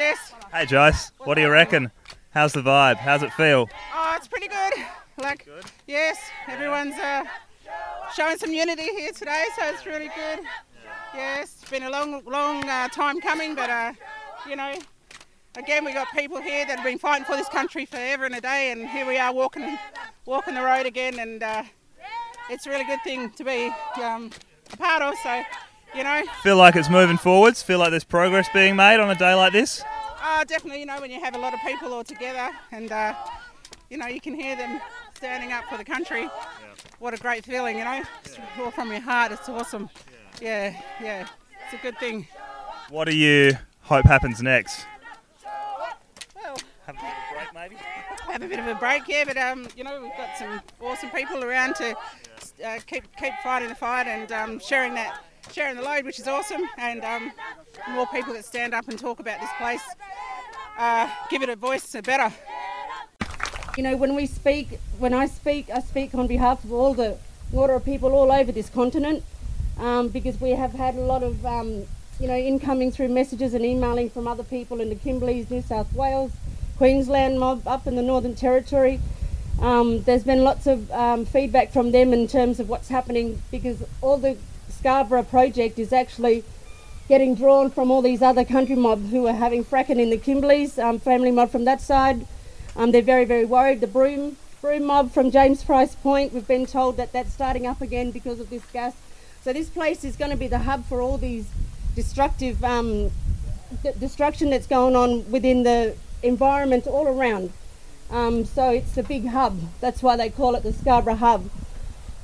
Jess. Hey, Joyce. What do you reckon? How's the vibe? How's it feel? Oh, it's pretty good. Like, yes, everyone's uh, showing some unity here today, so it's really good. Yes, it's been a long, long uh, time coming, but uh, you know, again, we've got people here that have been fighting for this country forever and a day, and here we are walking, walking the road again, and uh, it's a really good thing to be um, a part of. So, you know, Feel like it's moving forwards? Feel like there's progress being made on a day like this? Uh, definitely, you know, when you have a lot of people all together, and uh, you know, you can hear them standing up for the country. What a great feeling, you know, it's all from your heart. It's awesome. Yeah, yeah, it's a good thing. What do you hope happens next? Well, Have a bit of a break, maybe? have a bit of a break here, but um, you know we've got some awesome people around to uh, keep keep fighting the fight and um, sharing that sharing the load, which is awesome, and um, more people that stand up and talk about this place, uh, give it a voice, better. You know, when we speak, when I speak, I speak on behalf of all the Ngora people all over this continent, um, because we have had a lot of, um, you know, incoming through messages and emailing from other people in the Kimberleys, New South Wales, Queensland mob up in the Northern Territory. Um, there's been lots of um, feedback from them in terms of what's happening because all the Scarborough project is actually getting drawn from all these other country mob who are having fracking in the Kimberleys, um, family mob from that side. Um, they're very, very worried. The Broome, Broome mob from James Price Point, we've been told that that's starting up again because of this gas. So this place is going to be the hub for all these destructive um, d- destruction that's going on within the environment all around. Um, so it's a big hub. That's why they call it the Scarborough Hub.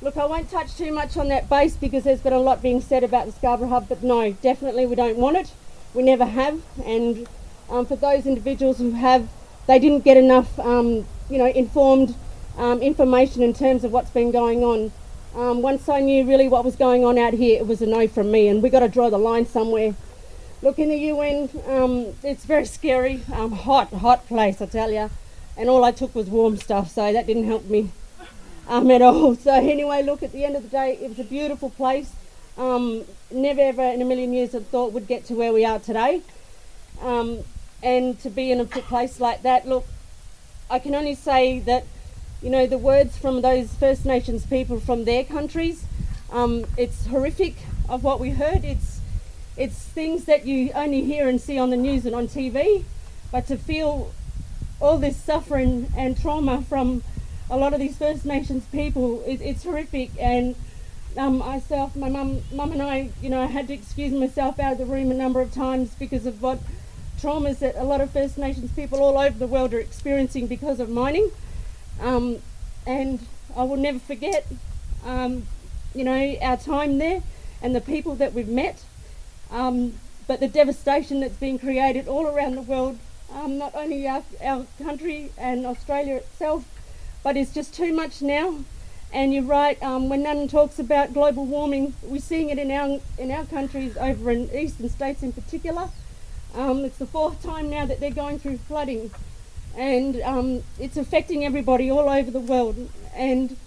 Look, I won't touch too much on that base because there's been a lot being said about the Scarborough Hub, but no, definitely we don't want it. We never have, and um, for those individuals who have, they didn't get enough, um, you know, informed um, information in terms of what's been going on. Um, once I knew really what was going on out here, it was a no from me, and we've got to draw the line somewhere. Look, in the UN, um, it's very scary, um, hot, hot place, I tell you, and all I took was warm stuff, so that didn't help me um, at all. So anyway, look, at the end of the day, it was a beautiful place. Um, never ever in a million years I thought we'd get to where we are today. Um, and to be in a place like that, look, I can only say that, you know, the words from those First Nations people from their countries, um, it's horrific of what we heard. It's it's things that you only hear and see on the news and on TV, but to feel all this suffering and trauma from a lot of these First Nations people, it, it's horrific. And um, myself, my mum, mum and I, you know, I had to excuse myself out of the room a number of times because of what traumas that a lot of First Nations people all over the world are experiencing because of mining. Um, and I will never forget, um, you know, our time there and the people that we've met. Um, but the devastation that's been created all around the world, um, not only our, our country and Australia itself, but it's just too much now. And you're right. Um, when Nunn talks about global warming, we're seeing it in our in our countries over in eastern states in particular. Um, it's the fourth time now that they're going through flooding, and um, it's affecting everybody all over the world. And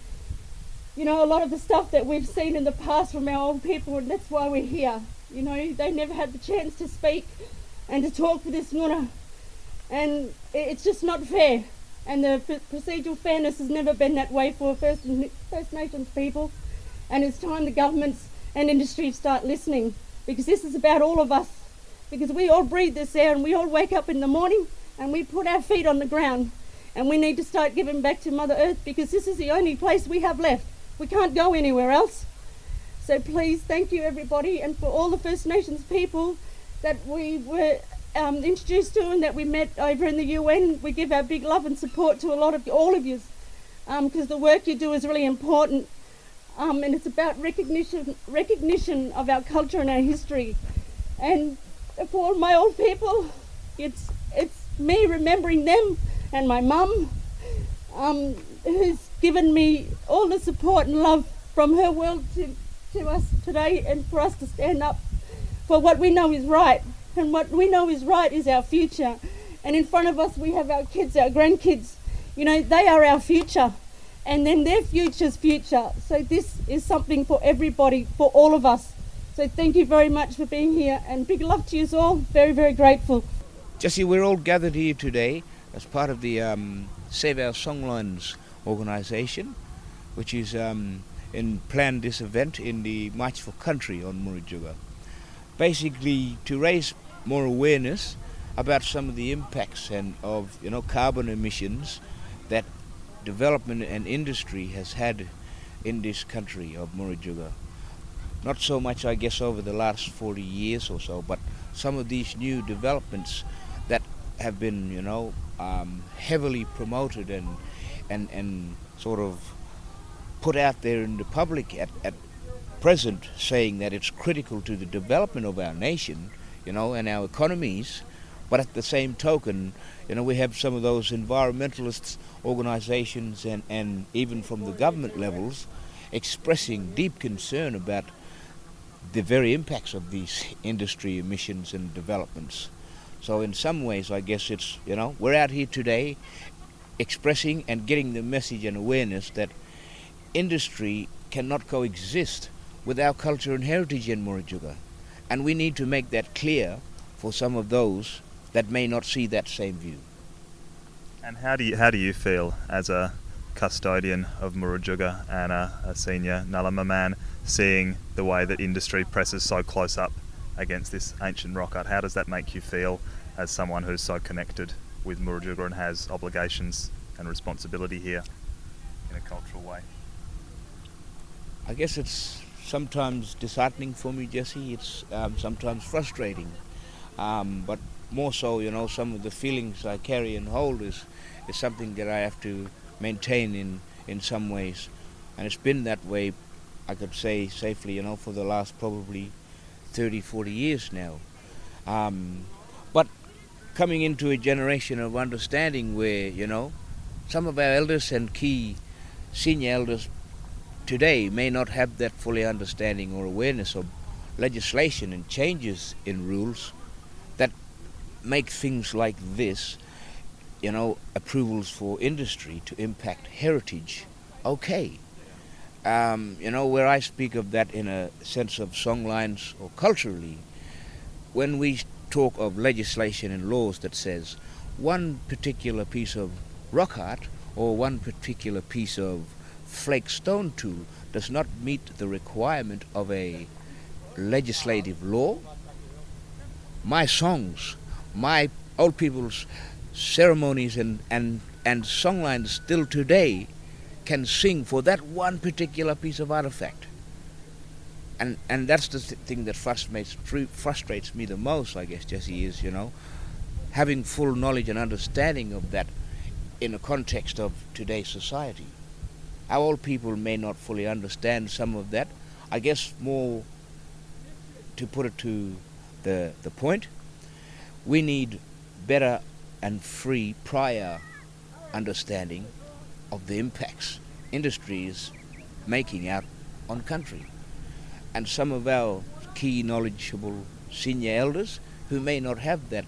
you know, a lot of the stuff that we've seen in the past from our old people, and that's why we're here. You know, they never had the chance to speak and to talk for this Nguna, and it's just not fair. And the procedural fairness has never been that way for First, First Nations people. And it's time the governments and industry start listening because this is about all of us. Because we all breathe this air and we all wake up in the morning and we put our feet on the ground. And we need to start giving back to Mother Earth because this is the only place we have left. We can't go anywhere else. So please, thank you everybody, and for all the First Nations people that we were um, introduced to and that we met over in the UN. We give our big love and support to a lot of all of you, because the work you do is really important, um, and it's about recognition recognition of our culture and our history. And for my old people, it's it's me remembering them and my mum, um, who's given me all the support and love from her world to, to us today, and for us to stand up for what we know is right. And what we know is right is our future. And in front of us, we have our kids, our grandkids. You know, they are our future. And then their future's future. So this is something for everybody, for all of us. So thank you very much for being here. And big love to you all. Very, very grateful. Jesse, we're all gathered here today as part of the um, Save Our Songlines organisation, which is um, in planned this event in the March for Country on Murujuga. Basically, to raise more awareness about some of the impacts and of you know carbon emissions that development and industry has had in this country of Murujuga. Not so much, I guess, over the last 40 years or so, but some of these new developments that have been, you know, um, heavily promoted and and and sort of put out there in the public at, at present, saying that it's critical to the development of our nation, you know, and our economies. But at the same token, you know, we have some of those environmentalist organizations and, and even from the government levels expressing deep concern about the very impacts of these industry emissions and developments. So in some ways, I guess it's, you know, we're out here today expressing and getting the message and awareness that industry cannot coexist with our culture and heritage in Murujuga. And we need to make that clear for some of those that may not see that same view. And how do you, how do you feel as a custodian of Murujuga and a, a senior Ngarluma man seeing the way that industry presses so close up against this ancient rock art? How does that make you feel as someone who's so connected with Murujuga and has obligations and responsibility here in a cultural way? I guess it's sometimes disheartening for me, Jesse. It's um, sometimes frustrating. Um, but more so, you know, some of the feelings I carry and hold is, is something that I have to maintain in, in some ways. And it's been that way, I could say safely, you know, for the last probably 30, 40 years now. Um, but coming into a generation of understanding where, you know, some of our elders and key senior elders today may not have that fully understanding or awareness of legislation and changes in rules that make things like this, you know, approvals for industry to impact heritage, okay. Um, you know, where I speak of that in a sense of songlines or culturally, when we talk of legislation and laws that says one particular piece of rock art or one particular piece of flake stone tool does not meet the requirement of a legislative law, my songs, my old people's ceremonies and, and, and songlines still today can sing for that one particular piece of artifact. And, and that's the th- thing that frustrates, frustrates me the most, I guess, Jesse, is, you know, having full knowledge and understanding of that in the context of today's society. Our old people may not fully understand some of that. I guess more to put it to the, the point, we need better and free prior understanding of the impacts industry is making out on country. And some of our key knowledgeable senior elders who may not have that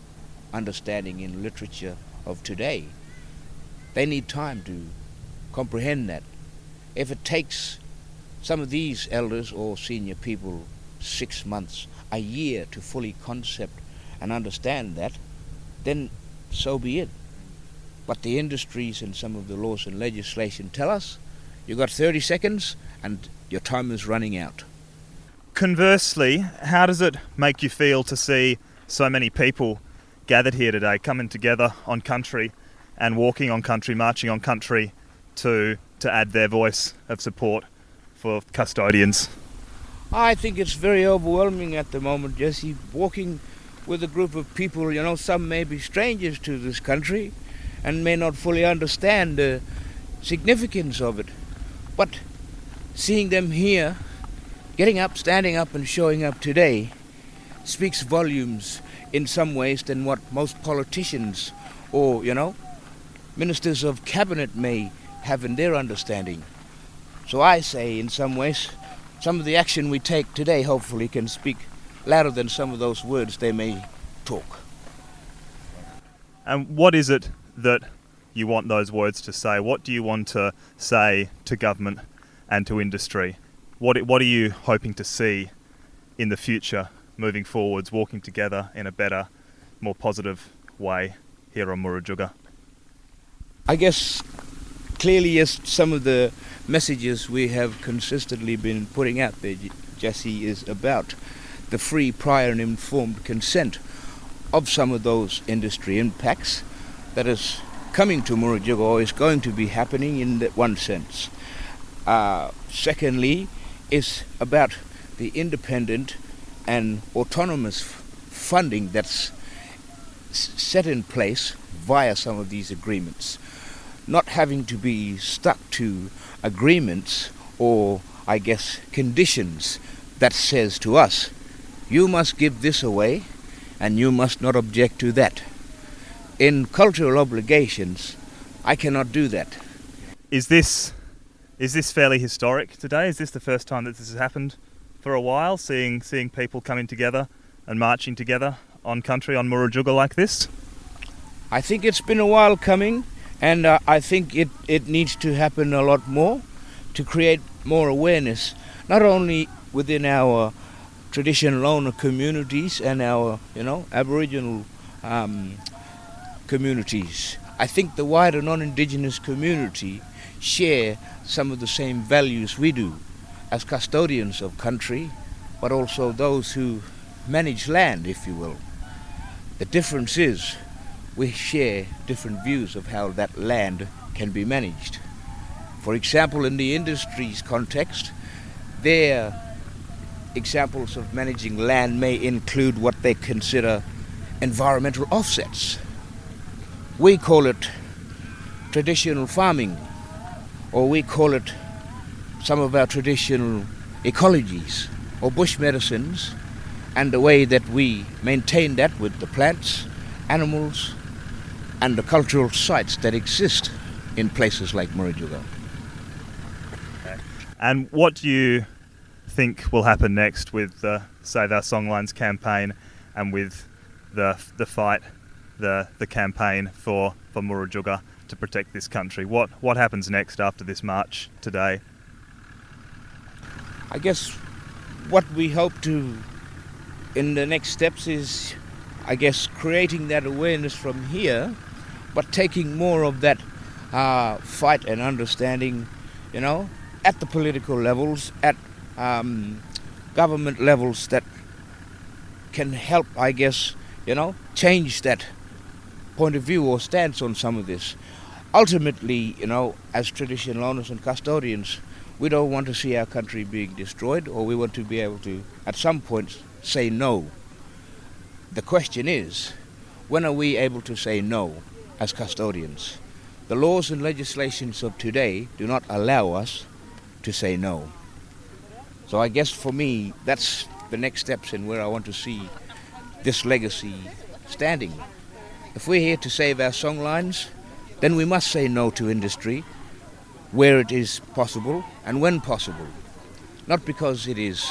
understanding in literature of today, they need time to comprehend that. If it takes some of these elders or senior people six months, a year to fully concept and understand that, then so be it. But the industries and some of the laws and legislation tell us you've got 30 seconds and your time is running out. Conversely, how does it make you feel to see so many people gathered here today, coming together on country and walking on country, marching on country to, to add their voice of support for custodians? I think it's very overwhelming at the moment, Jesse. Walking with a group of people, you know, some may be strangers to this country and may not fully understand the significance of it. But seeing them here, getting up, standing up, and showing up today speaks volumes in some ways than what most politicians or, you know, ministers of cabinet may have in their understanding. So I say, in some ways, some of the action we take today hopefully can speak louder than some of those words they may talk. And what is it that you want those words to say? What do you want to say to government and to industry? What, what are you hoping to see in the future moving forwards, walking together in a better, more positive way here on Murujuga? I guess clearly, yes, some of the messages we have consistently been putting out there, Jesse, is about the free, prior, and informed consent of some of those industry impacts that is coming to Murujuga or is going to be happening in that one sense. Uh, secondly, is about the independent and autonomous f- funding that's s- set in place via some of these agreements. Not having to be stuck to agreements or, I guess, conditions that says to us, you must give this away and you must not object to that. In cultural obligations, I cannot do that. Is this is this fairly historic today? Is this the first time that this has happened for a while? Seeing seeing people coming together and marching together on country on Murujuga like this? I think it's been a while coming, and uh, I think it, it needs to happen a lot more to create more awareness, not only within our traditional owner communities and our, you know, Aboriginal um, communities. I think the wider non-Indigenous community share some of the same values we do as custodians of country, but also those who manage land, if you will. The difference is we share different views of how that land can be managed. For example, in the industry's context, their examples of managing land may include what they consider environmental offsets. We call it traditional farming, or we call it some of our traditional ecologies or bush medicines, and the way that we maintain that with the plants, animals, and the cultural sites that exist in places like Murujuga. And what do you think will happen next with the Save Our Songlines campaign and with the the fight, the the campaign for for Murujuga to protect this country? What what happens next after this march today? I guess what we hope to in the next steps is I guess creating that awareness from here, but taking more of that uh, fight and understanding, you know, at the political levels, at um, government levels that can help, I guess, you know, change that point of view or stance on some of this. Ultimately, you know, as traditional owners and custodians, we don't want to see our country being destroyed, or we want to be able to, at some point, say no. The question is, when are we able to say no as custodians? The laws and legislations of today do not allow us to say no. So I guess for me, that's the next steps in where I want to see this legacy standing. If we're here to save our songlines, then we must say no to industry where it is possible and when possible. Not because it is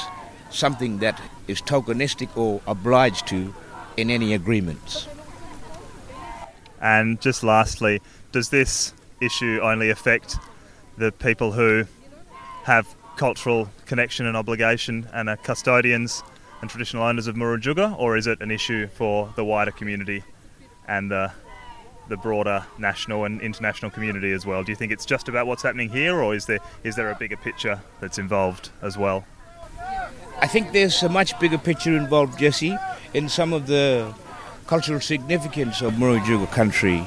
something that is tokenistic or obliged to in any agreements. And just lastly, does this issue only affect the people who have cultural connection and obligation and are custodians and traditional owners of Murujuga, or is it an issue for the wider community and the the broader national and international community as well? Do you think it's just about what's happening here, or is there is there a bigger picture that's involved as well? I think there's a much bigger picture involved, Jesse, in some of the cultural significance of Murujuga country.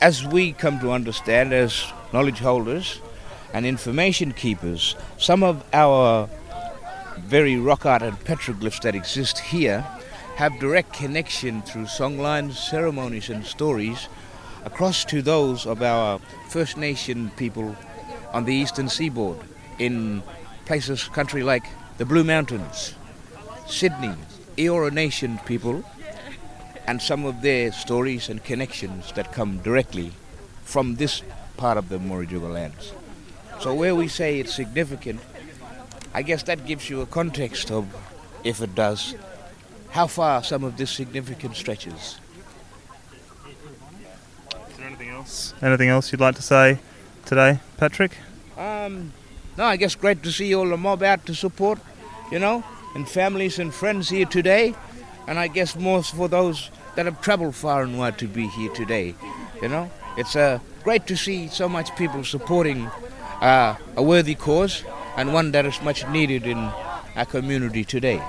As we come to understand as knowledge holders and information keepers, some of our very rock art and petroglyphs that exist here have direct connection through songlines, ceremonies, and stories across to those of our First Nation people on the eastern seaboard in places, country like the Blue Mountains, Sydney, Eora Nation people, and some of their stories and connections that come directly from this part of the Murujuga lands. So where we say it's significant, I guess that gives you a context of, if it does, how far some of this significance stretches. Is there anything else? Anything else you'd like to say today, Patrick? Um, no, I guess great to see all the mob out to support, you know, and families and friends here today. And I guess more for those that have traveled far and wide to be here today. You know, it's uh, great to see so much people supporting uh, a worthy cause and one that is much needed in our community today.